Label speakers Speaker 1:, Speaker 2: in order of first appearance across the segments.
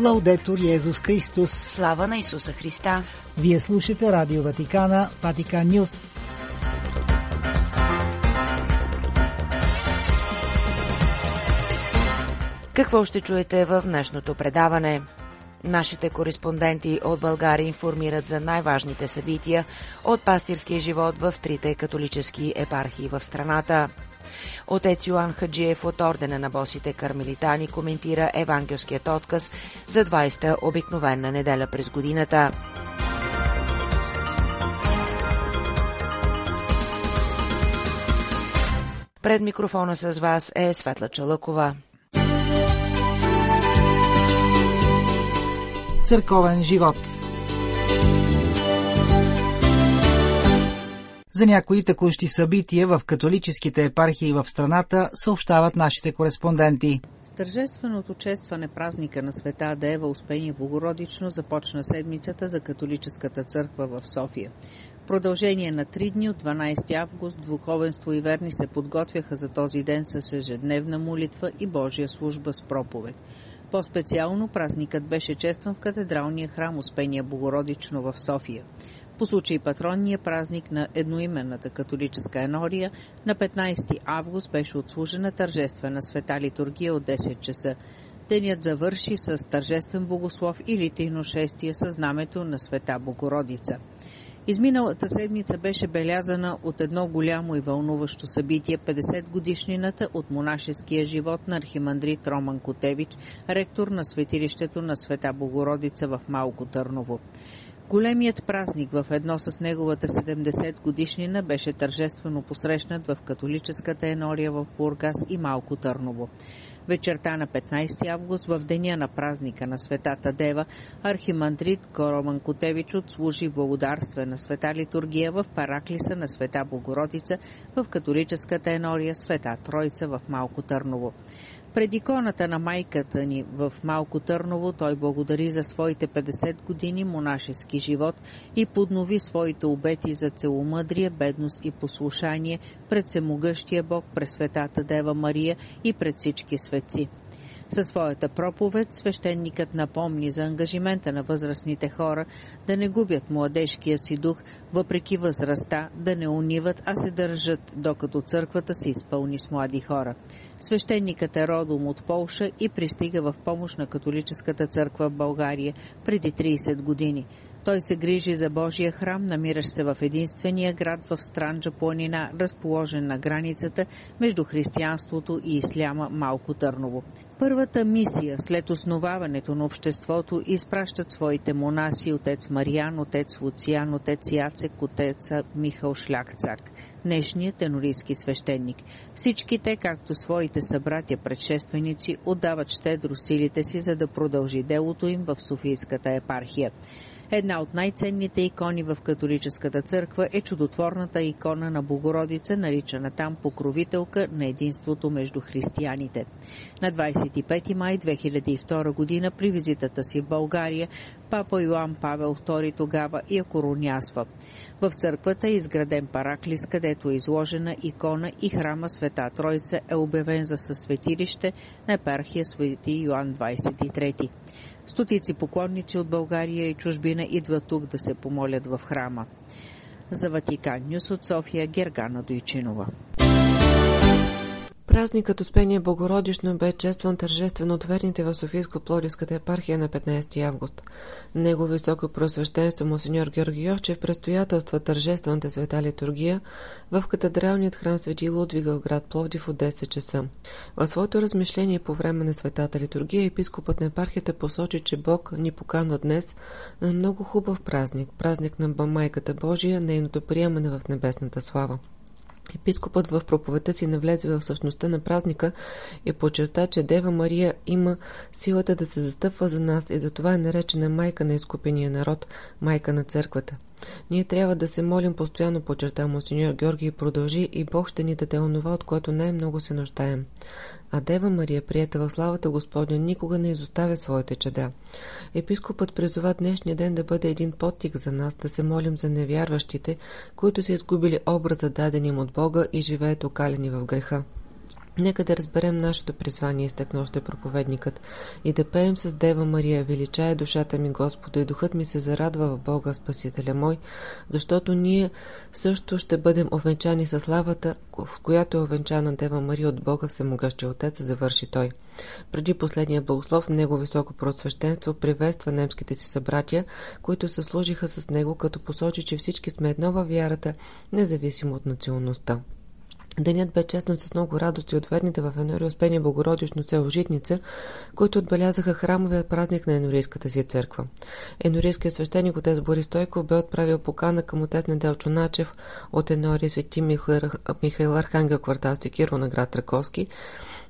Speaker 1: Лаудетор Йезус Христос.
Speaker 2: Слава на Исуса Христа.
Speaker 1: Вие слушате Радио Ватикана, Ватикан Нюс.
Speaker 2: Какво ще чуете в днешното предаване? Нашите кореспонденти от България информират за най-важните събития от пастирския живот в трите католически епархии в страната. Отец Йоан Хаджиев от Ордена на босите кармелитани коментира евангелският отказ за 20-та обикновена неделя през годината. Пред микрофона с вас е Светла Чалъкова.
Speaker 1: Църковен живот За някои текущи събития в католическите епархии в страната съобщават нашите кореспонденти.
Speaker 3: Тържественото честване празника на света Дева Успение Богородично започна седмицата за католическата църква в София. Продължение на три дни от 12 август духовенство и верни се подготвяха за този ден с ежедневна молитва и Божия служба с проповед. По-специално празникът беше честван в катедралния храм Успения Богородично в София. По случай патронния празник на едноименната католическа енория на 15 август беше отслужена тържествена света литургия от 10 часа. Денят завърши с тържествен богослов и литийно шестие със знамето на света Богородица. Изминалата седмица беше белязана от едно голямо и вълнуващо събитие 50 годишнината от монашеския живот на архимандрит Роман Котевич, ректор на светилището на Света Богородица в Малко Търново. Големият празник в едно с неговата 70 годишнина беше тържествено посрещнат в католическата енория в Бургас и Малко Търново. Вечерта на 15 август, в деня на празника на Светата Дева, архимандрит Короман Котевич отслужи благодарствена света литургия в параклиса на Света Богородица в католическата енория Света Тройца в Малко Търново. Пред иконата на майката ни в Малко Търново той благодари за своите 50 години монашески живот и поднови своите обети за целомъдрие, бедност и послушание пред всемогъщия Бог, през светата Дева Мария и пред всички светци. Със своята проповед свещеникът напомни за ангажимента на възрастните хора да не губят младежкия си дух, въпреки възрастта, да не униват, а се държат, докато църквата се изпълни с млади хора. Свещеникът е родом от Полша и пристига в помощ на католическата църква в България преди 30 години. Той се грижи за Божия храм, намиращ се в единствения град в Странджа планина, разположен на границата между християнството и исляма Малко Търново. Първата мисия след основаването на обществото изпращат своите монаси отец Мариан, отец Луциан, отец Яцек, отец Михал Шляхцак, днешният тенорийски свещеник. Всички те, както своите събратя предшественици, отдават щедро силите си, за да продължи делото им в Софийската епархия. Една от най-ценните икони в католическата църква е чудотворната икона на Богородица, наричана там покровителка на единството между християните. На 25 май 2002 година при визитата си в България папа Йоан Павел II тогава я коронясва. В църквата е изграден параклис, където е изложена икона и храма Света Тройца е обявен за съсветилище на епархия Свети Йоан 23. Стотици поклонници от България и чужбина идват тук да се помолят в храма. За Ватикан Нюс от София Гергана Дойчинова.
Speaker 4: Празникът Успение Богородично бе честван тържествено от верните в Софийско-Плодивската епархия на 15 август. Него високо просвещенство Монсеньор Георги Йовчев предстоятелства тържествената света литургия в катедралният храм Свети Лудвига в град Пловдив от 10 часа. В своето размишление по време на светата литургия епископът на епархията посочи, че Бог ни поканва днес на много хубав празник, празник на Майката Божия, нейното приемане в небесната слава. Епископът в проповедта си навлезе в същността на празника и подчерта, че Дева Мария има силата да се застъпва за нас и затова е наречена майка на изкупения народ, майка на църквата. Ние трябва да се молим постоянно, подчерта Монсеньор Георги и продължи и Бог ще ни даде онова, от което най-много се нуждаем. А Дева Мария, прията в славата Господня, никога не изоставя своите чеда. Епископът призова днешния ден да бъде един подтик за нас, да се молим за невярващите, които са изгубили образа даден им от Бога и живеят окалени в греха. Нека да разберем нашето призвание, изтъкна още проповедникът, и да пеем с Дева Мария, величая душата ми Господа и духът ми се зарадва в Бога, Спасителя мой, защото ние също ще бъдем овенчани със славата, в която е овенчана Дева Мария от Бога Всемогъщия Отец, завърши той. Преди последния благослов, Него високо просвещенство приветства немските си събратия, които се служиха с него, като посочи, че всички сме едно във вярата, независимо от националността. Денят бе честно с много радост и от верните в Енори Успение Богородично село Житница, които отбелязаха храмовия празник на Енорийската си църква. Енорийският свещеник отец Борис Стойков бе отправил покана към отец Неделчо Начев от Енори Свети Михаил Архангел квартал Секиро на град Раковски,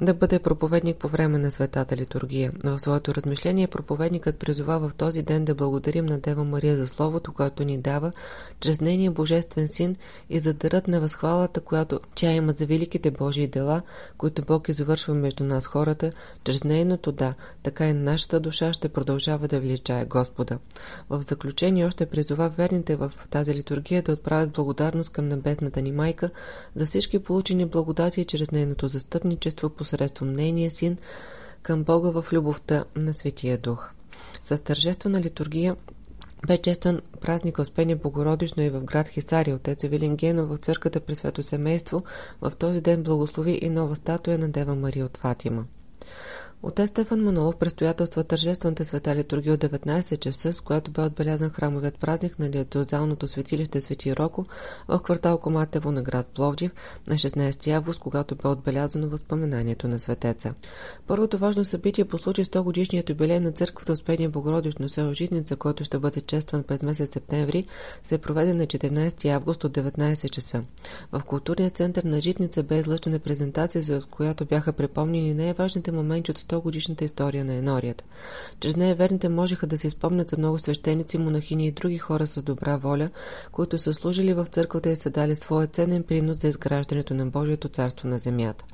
Speaker 4: да бъде проповедник по време на светата литургия. Но в своето размишление проповедникът призова в този ден да благодарим на Дева Мария за Словото, което ни дава, чрез нейния Божествен син и за дарът на възхвалата, която тя има за великите Божии дела, които Бог извършва между нас хората, чрез нейното да, така и нашата душа ще продължава да величае Господа. В заключение още призова верните в тази литургия да отправят благодарност към небесната ни майка за всички получени благодати чрез нейното застъпничество по посредством нейния син към Бога в любовта на Светия Дух. С тържествена литургия бе честван празник Успение Богородично и в град Хисари. Отец Евелин в църквата при Свето Семейство в този ден благослови и нова статуя на Дева Мария от Фатима. Отец Стефан Манолов предстоятелства тържествената света литургия от 19 часа, с която бе отбелязан храмовият празник на литурзалното светилище Свети Роко в квартал Коматево на град Пловдив на 16 август, когато бе отбелязано възпоменанието на светеца. Първото важно събитие по случай 100 годишният юбилей на църквата Успение Богородично село Житница, който ще бъде честван през месец септември, се проведе на 14 август от 19 часа. В културния център на Житница бе излъчена презентация, за която бяха припомнени най-важните моменти от 100 годишната история на енорията. Чрез нея верните можеха да се изпомнят за много свещеници, монахини и други хора с добра воля, които са служили в църквата и са дали своя ценен принос за изграждането на Божието царство на земята.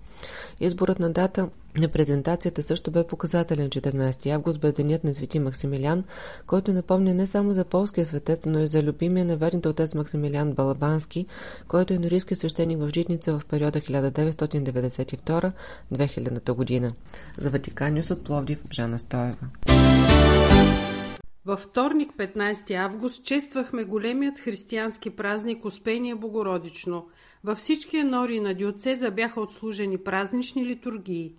Speaker 4: Изборът на дата на презентацията също бе показателен 14 август бе денят на свети Максимилиан, който напомня не само за полския светец, но и за любимия на верните отец Максимилиан Балабански, който е норийски свещеник в Житница в периода 1992-2000 година. За Ватиканиус от Пловдив Жана Стоева.
Speaker 5: Във вторник, 15 август, чествахме големият християнски празник Успение Богородично. Във всички енори на диоцеза бяха отслужени празнични литургии.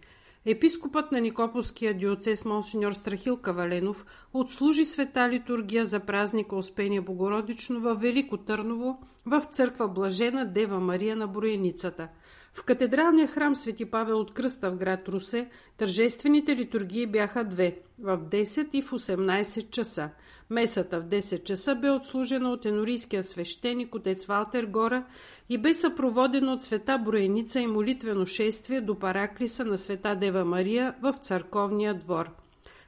Speaker 5: Епископът на Никополския диоцез Монсеньор Страхил Каваленов отслужи света литургия за празника Успение Богородично във Велико Търново в църква Блажена Дева Мария на Броеницата – в катедралния храм Свети Павел от Кръста в град Русе тържествените литургии бяха две – в 10 и в 18 часа. Месата в 10 часа бе отслужена от енорийския свещеник отец Валтер Гора и бе съпроводена от света Броеница и молитвено шествие до параклиса на света Дева Мария в църковния двор.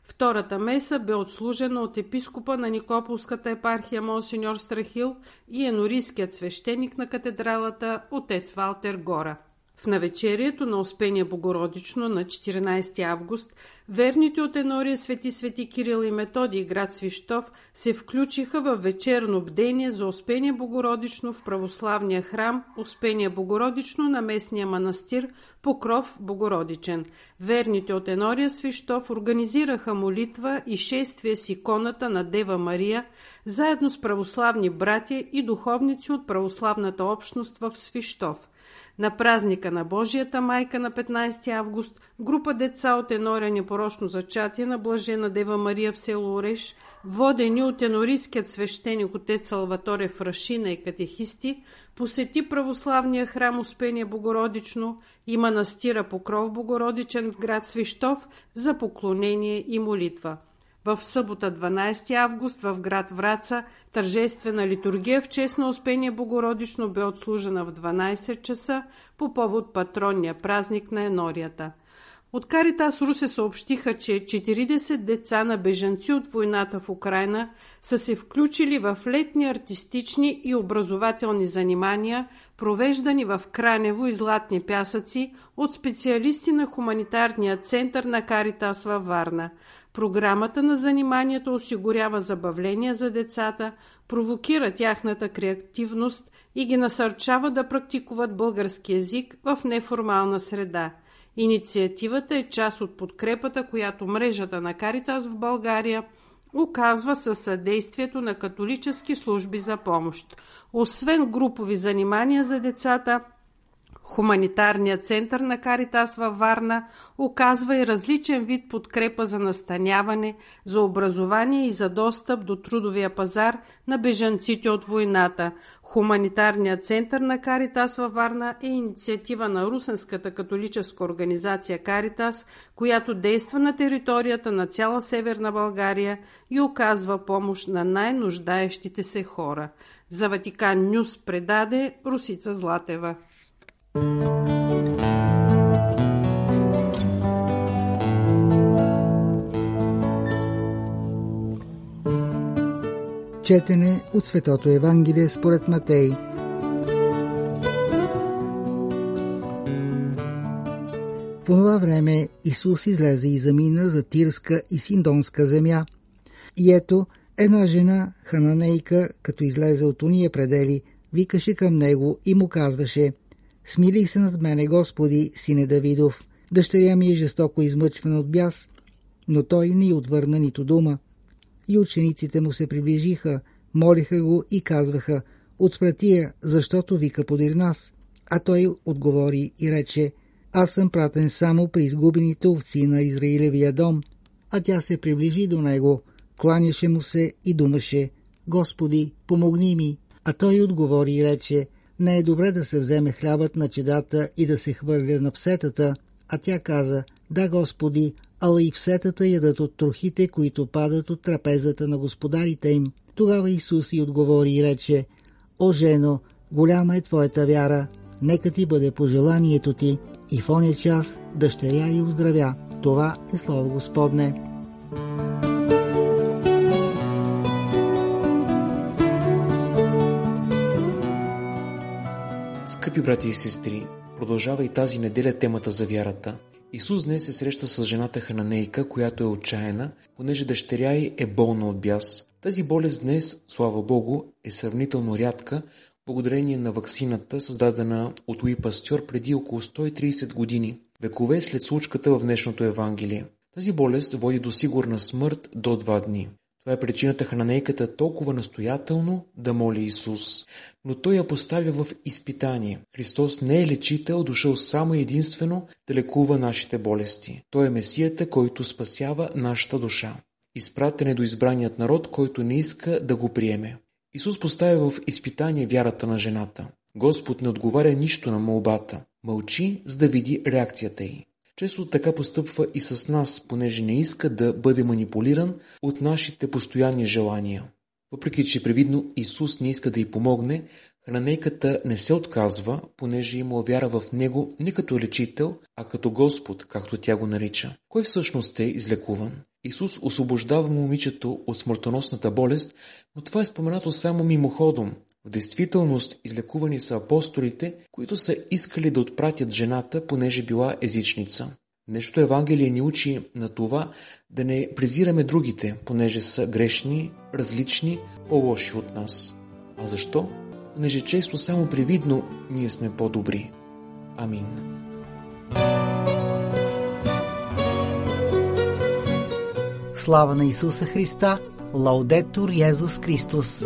Speaker 5: Втората меса бе отслужена от епископа на Никополската епархия Монсеньор Страхил и енорийският свещеник на катедралата отец Валтер Гора. В навечерието на Успение Богородично на 14 август верните от Енория Свети Свети Кирил и Методи град Свищов се включиха в вечерно бдение за Успение Богородично в православния храм Успение Богородично на местния манастир Покров Богородичен. Верните от Енория Свищов организираха молитва и шествие с иконата на Дева Мария, заедно с православни братя и духовници от православната общност в Свищов – на празника на Божията майка на 15 август група деца от Енория непорочно зачатие на Блажена Дева Мария в село Ореш, водени от енорийският свещеник отец Салваторе Фрашина и катехисти, посети православния храм Успение Богородично и манастира Покров Богородичен в град Свищов за поклонение и молитва. В събота 12 август в град Враца тържествена литургия в чест на Успение Богородично бе отслужена в 12 часа по повод патронния празник на енорията. От Каритас Русе съобщиха, че 40 деца на бежанци от войната в Украина са се включили в летни артистични и образователни занимания, провеждани в Кранево и Златни пясъци от специалисти на хуманитарния център на Каритас във Варна – Програмата на заниманието осигурява забавления за децата, провокира тяхната креативност и ги насърчава да практикуват български язик в неформална среда. Инициативата е част от подкрепата, която мрежата на Каритас в България оказва със съдействието на католически служби за помощ. Освен групови занимания за децата, Хуманитарният център на Каритас във Варна оказва и различен вид подкрепа за настаняване, за образование и за достъп до трудовия пазар на бежанците от войната. Хуманитарният център на Каритас във Варна е инициатива на Русенската католическа организация Каритас, която действа на територията на цяла Северна България и оказва помощ на най-нуждаещите се хора. За Ватикан Нюс предаде Русица Златева.
Speaker 1: Четене от Светото Евангелие според Матей. В това време Исус излезе и замина за Тирска и Синдонска земя. И ето, една жена, хананейка, като излезе от уния предели, викаше към него и му казваше Смили се над мене, Господи, сине Давидов. Дъщеря ми е жестоко измъчвана от бяс, но той не отвърна нито дума. И учениците му се приближиха, молиха го и казваха, отпрати я, защото вика подир нас. А той отговори и рече, аз съм пратен само при изгубените овци на Израилевия дом. А тя се приближи до него, кланяше му се и думаше, Господи, помогни ми. А той отговори и рече, не е добре да се вземе хлябът на чедата и да се хвърля на псетата, а тя каза, да, Господи, ала и псетата ядат от трохите, които падат от трапезата на господарите им. Тогава Исус и отговори и рече, О, жено, голяма е твоята вяра, нека ти бъде пожеланието ти, и в оня час дъщеря и оздравя. Това е Слово Господне.
Speaker 6: Скъпи брати и сестри, продължава и тази неделя темата за вярата. Исус днес се среща с жената Хананейка, която е отчаяна, понеже дъщеря й е болна от бяс. Тази болест днес, слава Богу, е сравнително рядка, благодарение на ваксината, създадена от Луи Пастьор преди около 130 години, векове след случката в днешното Евангелие. Тази болест води до сигурна смърт до два дни. Това е причината хранейката толкова настоятелно да моли Исус. Но Той я поставя в изпитание. Христос не е лечител, дошъл само единствено да лекува нашите болести. Той е Месията, който спасява нашата душа. Изпратен е до избраният народ, който не иска да го приеме. Исус поставя в изпитание вярата на жената. Господ не отговаря нищо на молбата. Мълчи, за да види реакцията й. Често така постъпва и с нас, понеже не иска да бъде манипулиран от нашите постоянни желания. Въпреки, че привидно Исус не иска да й помогне, хранейката не се отказва, понеже има вяра в Него не като лечител, а като Господ, както тя го нарича. Кой всъщност е излекуван? Исус освобождава момичето от смъртоносната болест, но това е споменато само мимоходом, в действителност излекувани са апостолите, които са искали да отпратят жената, понеже била езичница. Нещо Евангелие ни учи на това да не презираме другите, понеже са грешни, различни, по-лоши от нас. А защо? Понеже често само привидно ние сме по-добри. Амин.
Speaker 1: Слава на Исуса Христа! Лаудетур Йезус Христос!